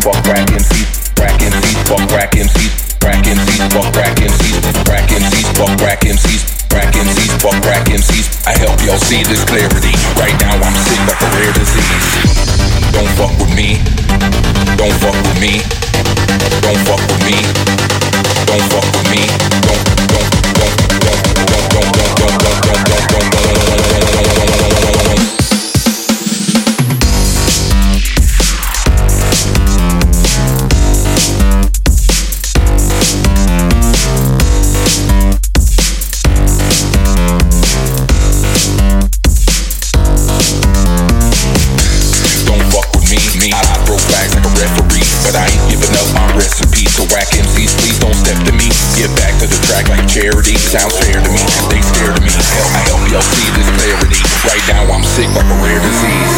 Fuck rack MCs, rack MCs, fuck rack MCs, rack MCs, fuck rack MCs fuck crack MCs, crack MCs, fuck crack MCs. I help y'all see this clarity. Right now I'm sick like a rare disease. Don't fuck with me. Don't fuck with me. Don't fuck with me. Don't fuck with me. Back to the track like charity. Sounds fair to me. They stare to me. I help y'all see this clarity. Right now I'm sick like a rare disease.